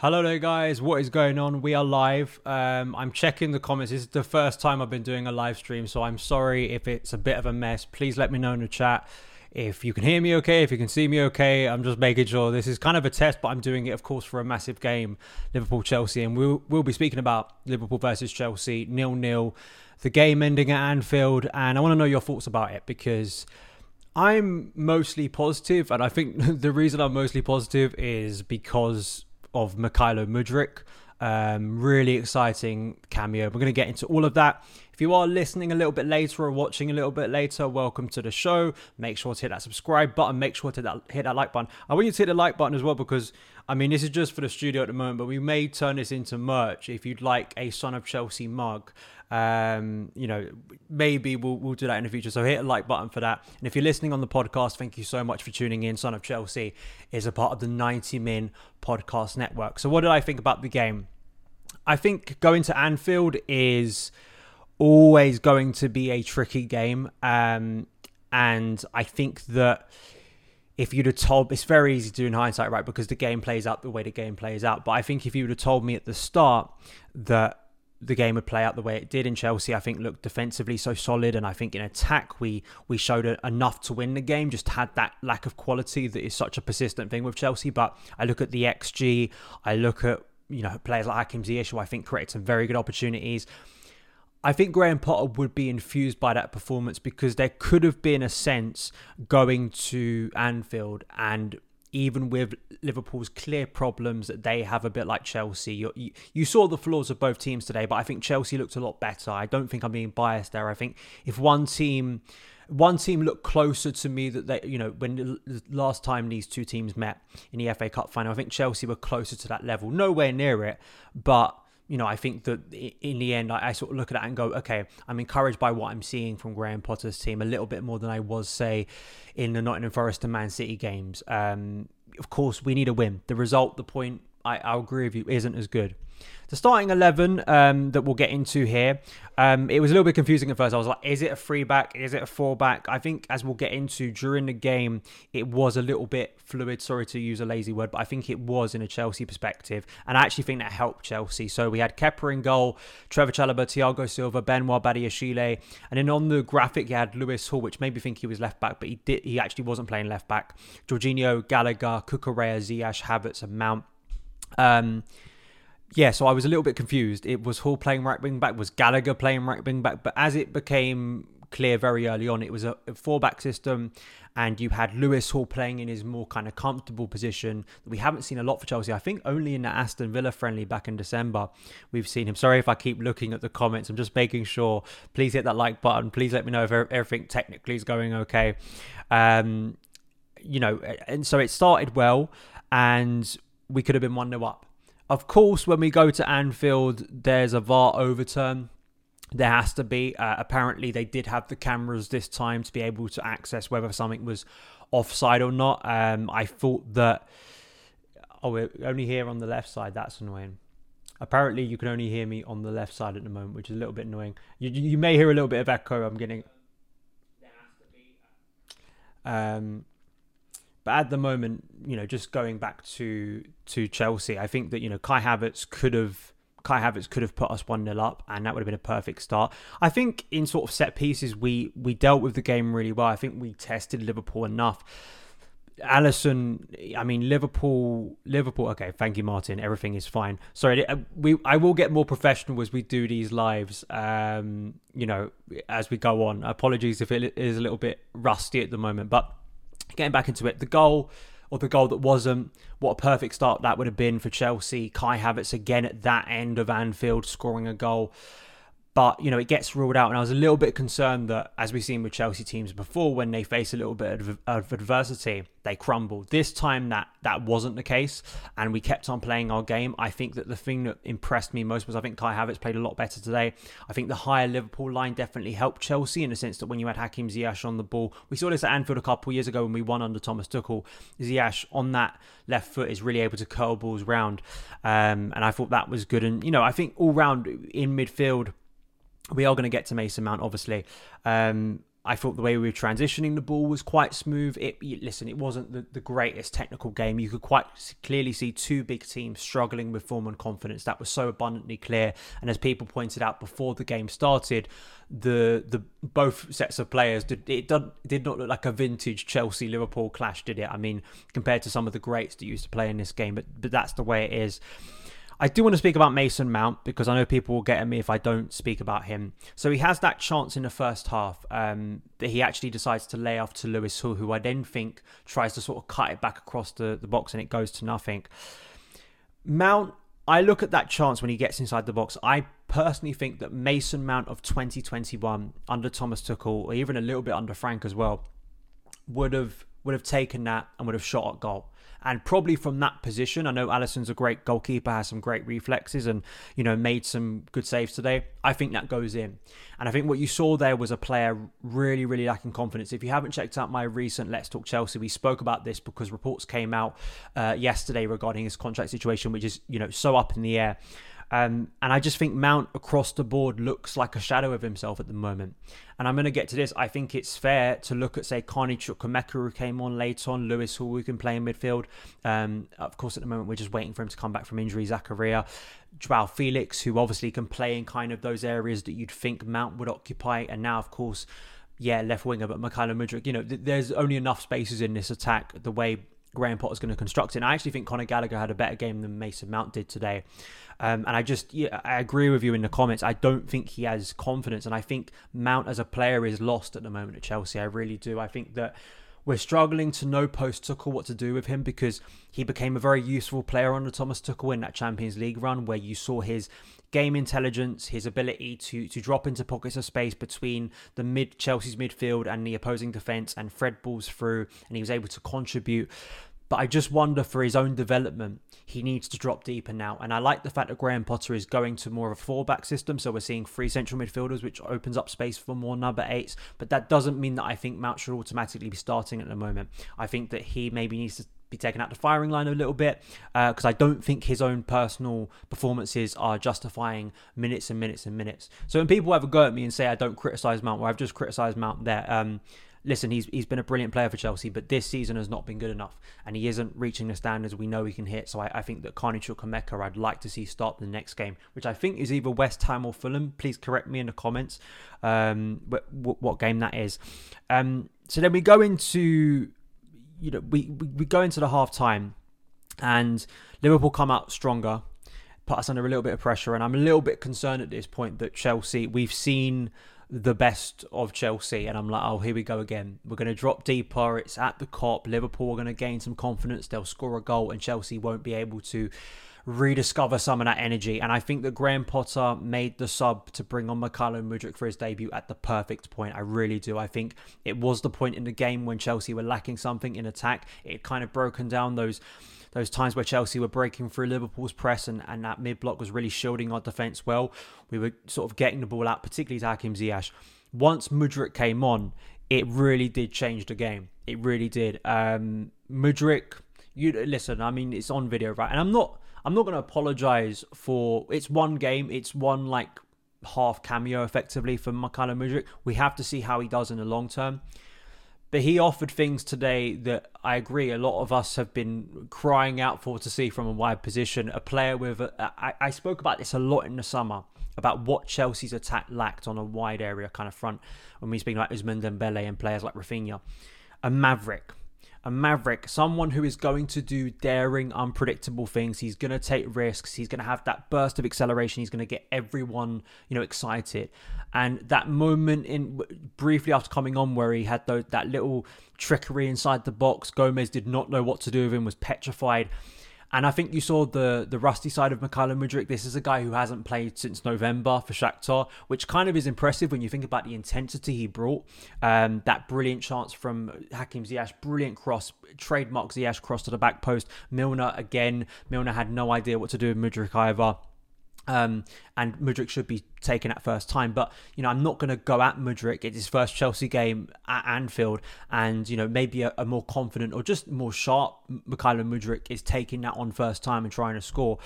Hello there, guys. What is going on? We are live. Um, I'm checking the comments. This is the first time I've been doing a live stream, so I'm sorry if it's a bit of a mess. Please let me know in the chat if you can hear me okay, if you can see me okay. I'm just making sure this is kind of a test, but I'm doing it, of course, for a massive game, Liverpool Chelsea, and we'll we'll be speaking about Liverpool versus Chelsea, nil nil, the game ending at Anfield, and I want to know your thoughts about it because. I'm mostly positive, and I think the reason I'm mostly positive is because of Mykhailo Mudryk. Um, really exciting cameo. We're going to get into all of that. If you are listening a little bit later or watching a little bit later, welcome to the show. Make sure to hit that subscribe button. Make sure to hit that, hit that like button. I want you to hit the like button as well because, I mean, this is just for the studio at the moment, but we may turn this into merch if you'd like a Son of Chelsea mug. Um, you know, maybe we'll, we'll do that in the future. So hit a like button for that. And if you're listening on the podcast, thank you so much for tuning in. Son of Chelsea is a part of the 90 Min podcast network. So what did I think about the game? I think going to Anfield is always going to be a tricky game. Um, and I think that if you'd have told it's very easy to do in hindsight, right? Because the game plays out the way the game plays out. But I think if you would have told me at the start that the game would play out the way it did in Chelsea. I think looked defensively so solid, and I think in attack we we showed enough to win the game. Just had that lack of quality that is such a persistent thing with Chelsea. But I look at the XG, I look at you know players like Hakim Ziyech, who I think created some very good opportunities. I think Graham Potter would be infused by that performance because there could have been a sense going to Anfield and even with Liverpool's clear problems that they have a bit like Chelsea. You, you, saw the flaws of both teams today, but I think Chelsea looked a lot better. I don't think I'm being biased there. I think if one team one team looked closer to me that they, you know, when the last time these two teams met in the FA Cup final, I think Chelsea were closer to that level. Nowhere near it, but you know, I think that in the end, I, I, sort of look at that and go, okay, I'm encouraged by what I'm seeing from Graham Potter's team a little bit more than I was, say, in the Nottingham Forest and Man City games. Um, of course, we need a win. The result, the point, I, I'll agree with you, isn't as good. The starting 11 um, that we'll get into here, um, it was a little bit confusing at first. I was like, is it a free back? Is it a four back? I think as we'll get into during the game, it was a little bit fluid. Sorry to use a lazy word, but I think it was in a Chelsea perspective. And I actually think that helped Chelsea. So we had Kepa in goal, Trevor Chalobah, Thiago Silva, Benoit Badiashile. And then on the graphic, you had Lewis Hall, which made me think he was left back, but he did. He actually wasn't playing left back. Jorginho, Gallagher, Cucurella, Ziyech, Havertz, and Mount. Um, yeah, so I was a little bit confused. It was Hall playing right wing back, was Gallagher playing right wing back, but as it became clear very early on, it was a four back system, and you had Lewis Hall playing in his more kind of comfortable position we haven't seen a lot for Chelsea. I think only in the Aston Villa friendly back in December we've seen him. Sorry if I keep looking at the comments. I'm just making sure. Please hit that like button. Please let me know if everything technically is going okay. Um, you know, and so it started well, and we could have been one 0 up of course, when we go to Anfield, there's a VAR overturn. There has to be. Uh, apparently, they did have the cameras this time to be able to access whether something was offside or not. Um, I thought that. Oh, we're only here on the left side. That's annoying. Apparently, you can only hear me on the left side at the moment, which is a little bit annoying. You, you may hear a little bit of echo. I'm getting. Um, but at the moment, you know, just going back to to Chelsea, I think that you know Kai Havertz could have Kai Havertz could have put us one 0 up, and that would have been a perfect start. I think in sort of set pieces, we we dealt with the game really well. I think we tested Liverpool enough. Alisson, I mean Liverpool, Liverpool. Okay, thank you, Martin. Everything is fine. Sorry, uh, we I will get more professional as we do these lives. Um, you know, as we go on. Apologies if it is a little bit rusty at the moment, but getting back into it, the goal or the goal that wasn't, what a perfect start that would have been for Chelsea. Kai Havertz again at that end of Anfield scoring a goal. But, you know, it gets ruled out. And I was a little bit concerned that, as we've seen with Chelsea teams before, when they face a little bit of, of adversity, they crumble. This time, that, that wasn't the case. And we kept on playing our game. I think that the thing that impressed me most was I think Kai Havertz played a lot better today. I think the higher Liverpool line definitely helped Chelsea in the sense that when you had Hakim Ziyech on the ball, we saw this at Anfield a couple of years ago when we won under Thomas Tuchel. Ziyech on that left foot is really able to curl balls round. Um, and I thought that was good. And, you know, I think all round in midfield, we are going to get to Mason Mount, obviously. Um, I thought the way we were transitioning the ball was quite smooth. It listen, it wasn't the, the greatest technical game. You could quite clearly see two big teams struggling with form and confidence. That was so abundantly clear. And as people pointed out before the game started, the the both sets of players did it did, did not look like a vintage Chelsea Liverpool clash, did it? I mean, compared to some of the greats that used to play in this game, but but that's the way it is. I do want to speak about Mason Mount because I know people will get at me if I don't speak about him. So he has that chance in the first half um, that he actually decides to lay off to Lewis Hall, who I then think tries to sort of cut it back across the, the box and it goes to nothing. Mount, I look at that chance when he gets inside the box. I personally think that Mason Mount of 2021 under Thomas Tuchel, or even a little bit under Frank as well, would have would have taken that and would have shot at goal. And probably from that position, I know Alisson's a great goalkeeper, has some great reflexes, and you know made some good saves today. I think that goes in, and I think what you saw there was a player really, really lacking confidence. If you haven't checked out my recent Let's Talk Chelsea, we spoke about this because reports came out uh, yesterday regarding his contract situation, which is you know so up in the air. Um, and I just think Mount across the board looks like a shadow of himself at the moment. And I'm going to get to this. I think it's fair to look at, say, Carney Chukwuemeka, who came on late on, Lewis who can play in midfield. Um, of course, at the moment, we're just waiting for him to come back from injury. Zakaria, Joao Felix, who obviously can play in kind of those areas that you'd think Mount would occupy. And now, of course, yeah, left winger, but Mykhailo Mudryk, you know, th- there's only enough spaces in this attack the way Graham Potter's going to construct it. And I actually think Conor Gallagher had a better game than Mason Mount did today. Um, and I just, yeah, I agree with you in the comments. I don't think he has confidence. And I think Mount as a player is lost at the moment at Chelsea. I really do. I think that we're struggling to know post Tuchel what to do with him because he became a very useful player under Thomas Tuchel in that Champions League run where you saw his game intelligence, his ability to to drop into pockets of space between the mid Chelsea's midfield and the opposing defense and thread balls through, and he was able to contribute. But I just wonder for his own development, he needs to drop deeper now. And I like the fact that Graham Potter is going to more of a four back system. So we're seeing three central midfielders, which opens up space for more number eights. But that doesn't mean that I think Mount should automatically be starting at the moment. I think that he maybe needs to be taken out the firing line a little bit because uh, I don't think his own personal performances are justifying minutes and minutes and minutes. So when people ever go at me and say I don't criticize Mount, well, I've just criticized Mount there. Um, listen, he's he's been a brilliant player for Chelsea, but this season has not been good enough, and he isn't reaching the standards we know he can hit. So I, I think that Carney Chukwuemeka, I'd like to see start the next game, which I think is either West Ham or Fulham. Please correct me in the comments um, what, what game that is. Um, so then we go into, you know, we, we, we go into the half time, and Liverpool come out stronger, put us under a little bit of pressure, and I'm a little bit concerned at this point that Chelsea, we've seen the best of Chelsea, and I'm like, oh, here we go again. We're going to drop deeper. It's at the Kop. Liverpool are going to gain some confidence. They'll score a goal, and Chelsea won't be able to rediscover some of that energy. And I think that Graham Potter made the sub to bring on Mykhailo Mudryk for his debut at the perfect point. I really do. I think it was the point in the game when Chelsea were lacking something in attack. It kind of broken down those those times where Chelsea were breaking through Liverpool's press and, and that mid block was really shielding our defence well. We were sort of getting the ball out, particularly to Hakim Ziyech. Once Mudryk came on, it really did change the game. It really did. Um, Mudryk, you listen. I mean, it's on video, right? And I'm not. I'm not going to apologize for. It's one game. It's one like half cameo, effectively for Mykhailo Mudryk. We have to see how he does in the long term. But he offered things today that I agree a lot of us have been crying out for to see from a wide position. A player with, a, I, I spoke about this a lot in the summer about what Chelsea's attack lacked on a wide area kind of front when we speak about Ousmane Dembele and players like Raphinha. A maverick, a maverick, someone who is going to do daring, unpredictable things. He's going to take risks. He's going to have that burst of acceleration. He's going to get everyone, you know, excited. And that moment in briefly after coming on, where he had those, that little trickery inside the box, Gomez did not know what to do with him, was petrified. And I think you saw the the rusty side of Mykhailo Mudryk. This is a guy who hasn't played since November for Shakhtar, which kind of is impressive when you think about the intensity he brought. Um, that brilliant chance from Hakim Ziyech, brilliant cross, trademark Ziyech cross to the back post. Milner again. Milner had no idea what to do with Mudryk either. Um, and Mudryk should be taken at first time. But, you know, I'm not going to go at Mudryk. It's his first Chelsea game at Anfield. And, you know, maybe a, a more confident or just more sharp Mykhailo Mudryk is taking that on first time and trying to score.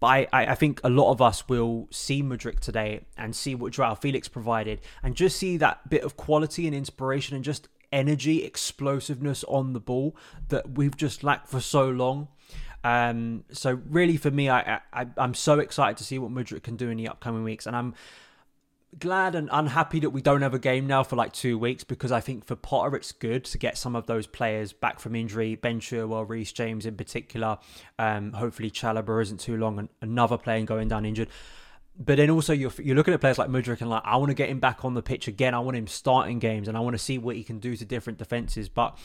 But I, I think a lot of us will see Mudryk today and see what Joao Felix provided and just see that bit of quality and inspiration and just energy, explosiveness on the ball that we've just lacked for so long. Um, so really, for me, I, I I'm so excited to see what Mudryk can do in the upcoming weeks, and I'm glad and unhappy that we don't have a game now for like two weeks because I think for Potter it's good to get some of those players back from injury. Ben Chilwell, Reece James in particular. Um, hopefully Chalobah isn't too long and another player going down injured. But then also you're you're looking at players like Mudryk and like I want to get him back on the pitch again. I want him starting games and I want to see what he can do to different defenses. But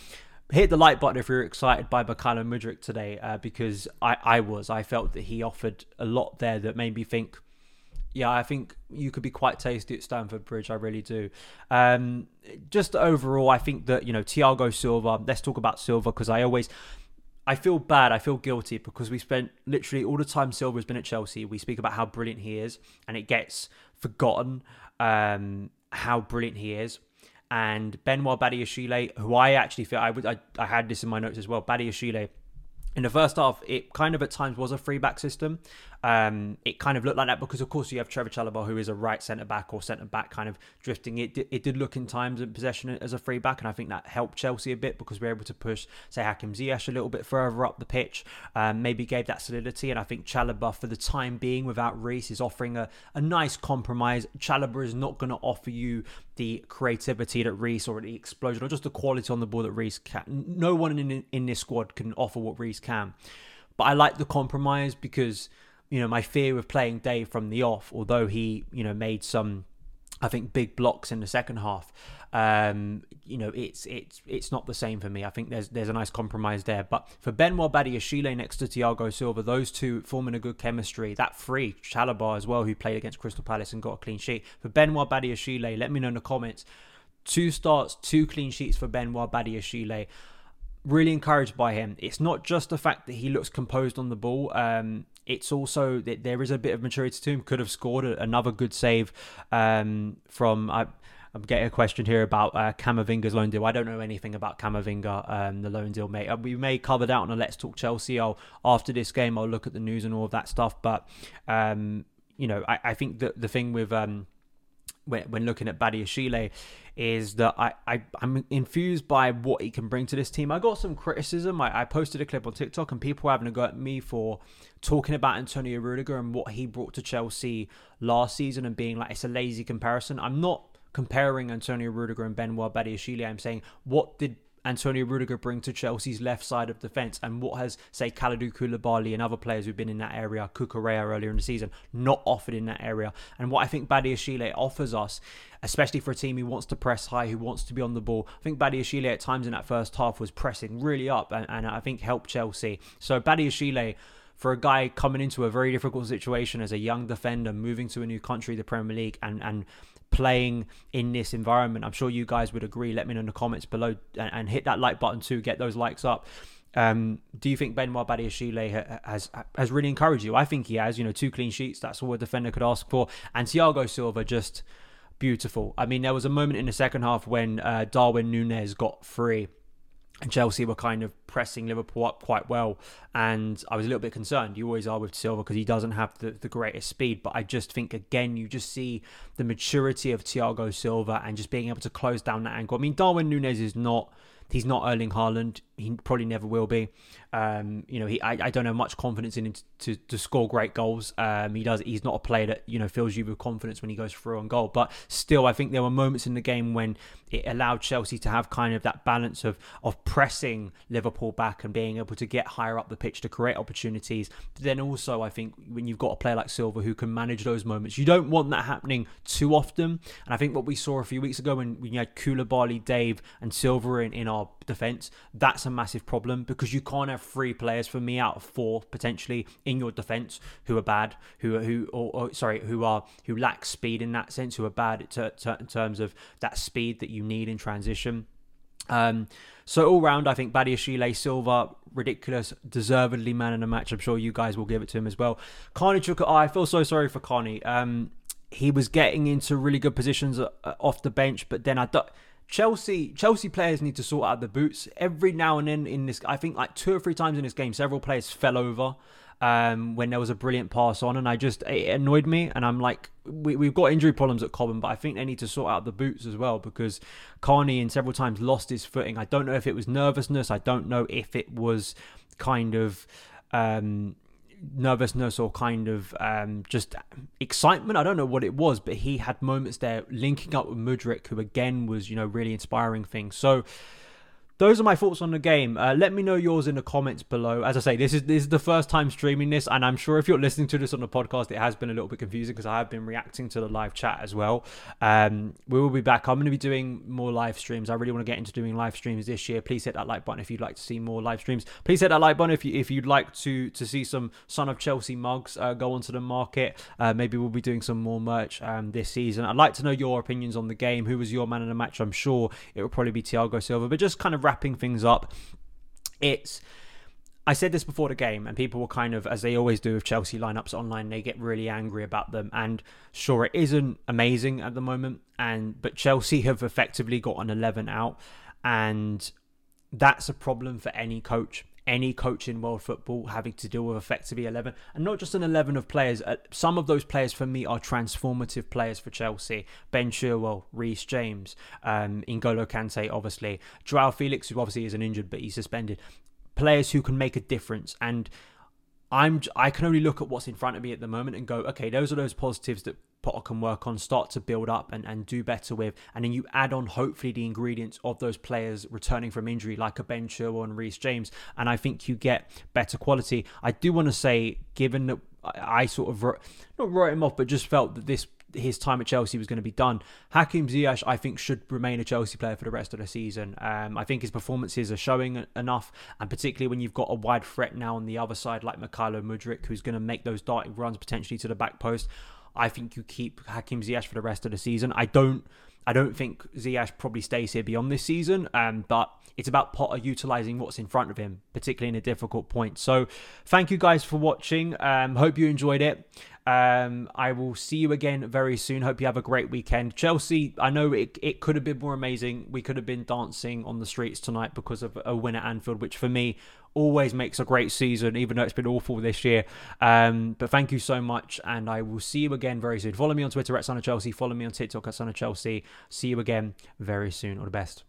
hit the like button if you're excited by Mykhailo Mudryk today uh, because I, I was. I felt that he offered a lot there that made me think, yeah, I think you could be quite tasty at Stamford Bridge. I really do. Um, just overall, I think that, you know, Thiago Silva, let's talk about Silva because I always. I feel bad. I feel guilty because we spent literally all the time Silva's been at Chelsea. We speak about how brilliant he is, and it gets forgotten um, how brilliant he is and Benoit Badiashile, who I actually feel I would I, I had this in my notes as well. Badiashile in the first half, it kind of at times was a free back system. Um, it kind of looked like that because, of course, you have Trevor Chalobah, who is a right centre back or centre back kind of drifting. It, it did look in times in possession as a free back, and I think that helped Chelsea a bit because we were able to push, say, Hakim Ziyech a little bit further up the pitch, um, maybe gave that solidity. And I think Chalobah, for the time being, without Reece, is offering a, a nice compromise. Chalobah is not going to offer you the creativity that Reece or the explosion or just the quality on the ball that Reece can. No one in, in this squad can offer what Reece can. But I like the compromise because you know, my fear of playing Dave from the off, although he, you know, made some, I think, big blocks in the second half. Um, you know, it's it's it's not the same for me. I think there's there's a nice compromise there. But for Benoit Badiashile next to Thiago Silva, those two forming a good chemistry. That free Chalobah as well, who played against Crystal Palace and got a clean sheet. For Benoit Badiashile, let me know in the comments. Two starts, two clean sheets for Benoit Badiashile really encouraged by him. It's not just the fact that he looks composed on the ball. Um, it's also that there is a bit of maturity to him. Could have scored another good save um, from. I, I'm getting a question here about uh, loan deal. I don't know anything about Camavinga, um, the loan deal, mate. Uh, we may cover that on a Let's Talk Chelsea. I'll, after this game, I'll look at the news and all of that stuff. But, um, you know, I, I think that the thing with. Um, when, when looking at Badiashile is that I, I, I'm infused by what he can bring to this team. I got some criticism. I, I posted a clip on TikTok and people were having a go at me for talking about Antonio Rudiger and what he brought to Chelsea last season and being like it's a lazy comparison. I'm not comparing Antonio Rudiger and Benoit Badiashile. I'm saying what did Antonio Rudiger bring to Chelsea's left side of defence and what has, say, Kalidou Koulibaly and other players who've been in that area, Cucurella earlier in the season, not offered in that area. And what I think Badiashile offers us, especially for a team who wants to press high, who wants to be on the ball. I think Badiashile at times in that first half was pressing really up and, and I think helped Chelsea. So Badiashile for a guy coming into a very difficult situation as a young defender, moving to a new country, the Premier League, and and playing in this environment. I'm sure you guys would agree. Let me know in the comments below and, and hit that like button too. Get those likes up. Um, do you think Benoit Badiashile has has really encouraged you? I think he has. You know, two clean sheets. That's all a defender could ask for. And Thiago Silva just beautiful. I mean, there was a moment in the second half when uh, Darwin Nunez got free and Chelsea were kind of pressing Liverpool up quite well. And I was a little bit concerned. You always are with Silva because he doesn't have the, the greatest speed. But I just think, again, you just see the maturity of Thiago Silva and just being able to close down that angle. I mean, Darwin Nunez is not. He's not Erling Haaland. He probably never will be. Um, you know, he I, I don't have much confidence in him to, to, to score great goals. Um, he does. He's not a player that you know fills you with confidence when he goes through on goal. But still, I think there were moments in the game when it allowed Chelsea to have kind of that balance of of pressing Liverpool back and being able to get higher up the pitch to create opportunities. But then also, I think when you've got a player like Silva who can manage those moments, you don't want that happening too often. And I think what we saw a few weeks ago when we had Koulibaly, Dave, and Silva in, in our defence, that's a massive problem because you can't have three players for me out of four potentially in your defence who are bad, who who or, or, sorry, who are who lack speed in that sense, who are bad in terms of that speed that you need in transition. Um, so all round, I think Badiashile, Silva, ridiculous, deservedly man in the match. I'm sure you guys will give it to him as well. Carney Chuka, oh, I feel so sorry for Carney. Um, he was getting into really good positions uh, off the bench, but then I don't. Chelsea Chelsea players need to sort out the boots every now and then in this. I think like two or three times in this game, several players fell over um, when there was a brilliant pass on, and I just it annoyed me. And I'm like, we, we've got injury problems at Cobham, but I think they need to sort out the boots as well because Carney in several times lost his footing. I don't know if it was nervousness. I don't know if it was kind of. Um, nervousness or kind of um, just excitement. I don't know what it was, but he had moments there linking up with Mudryk, who again was, you know, really inspiring things. So those are my thoughts on the game. Uh, let me know yours in the comments below. As I say, this is this is the first time streaming this, and I'm sure if you're listening to this on the podcast, it has been a little bit confusing because I have been reacting to the live chat as well. Um, we will be back. I'm going to be doing more live streams. I really want to get into doing live streams this year. Please hit that like button if you'd like to see more live streams. Please hit that like button if you if you'd like to to see some Son of Chelsea mugs uh, go onto the market. Uh, maybe we'll be doing some more merch um, this season. I'd like to know your opinions on the game. Who was your man in the match? I'm sure it will probably be Thiago Silva, but just kind of wrapping things up. It's I said this before the game, and people were kind of, as they always do with Chelsea lineups online, they get really angry about them. And sure, it isn't amazing at the moment, and but Chelsea have effectively got an 11 out, and that's a problem for any coach any coach in world football having to deal with effectively 11 and not just an 11 of players uh, some of those players for me are transformative players for Chelsea. Ben Chilwell Reece James um, N'Golo Kante obviously. Joao Felix who obviously isn't injured but he's suspended. Players who can make a difference and I'm I can only look at what's in front of me at the moment and go, okay, those are those positives that Potter can work on, start to build up and, and do better with. And then you add on hopefully the ingredients of those players returning from injury, like a Ben Chilwell and Reece James. And I think you get better quality. I do want to say, given that I, sort of wrote, not wrote him off, but just felt that this his time at Chelsea was going to be done. Hakim Ziyech, I think, should remain a Chelsea player for the rest of the season. Um, I think his performances are showing enough, and particularly when you've got a wide threat now on the other side like Mykhailo Mudryk, who's going to make those darting runs potentially to the back post. I think you keep Hakim Ziyech for the rest of the season. I don't. I don't think Ziyech probably stays here beyond this season, um, but it's about Potter utilizing what's in front of him, particularly in a difficult point. So, thank you guys for watching. Um, hope you enjoyed it. Um, I will see you again very soon. Hope you have a great weekend. Chelsea, I know it, it could have been more amazing. We could have been dancing on the streets tonight because of a win at Anfield, which for me always makes a great season, even though it's been awful this year. Um, but thank you so much, and I will see you again very soon. Follow me on Twitter at Son of Chelsea. Follow me on TikTok at Son of Chelsea. See you again very soon. All the best.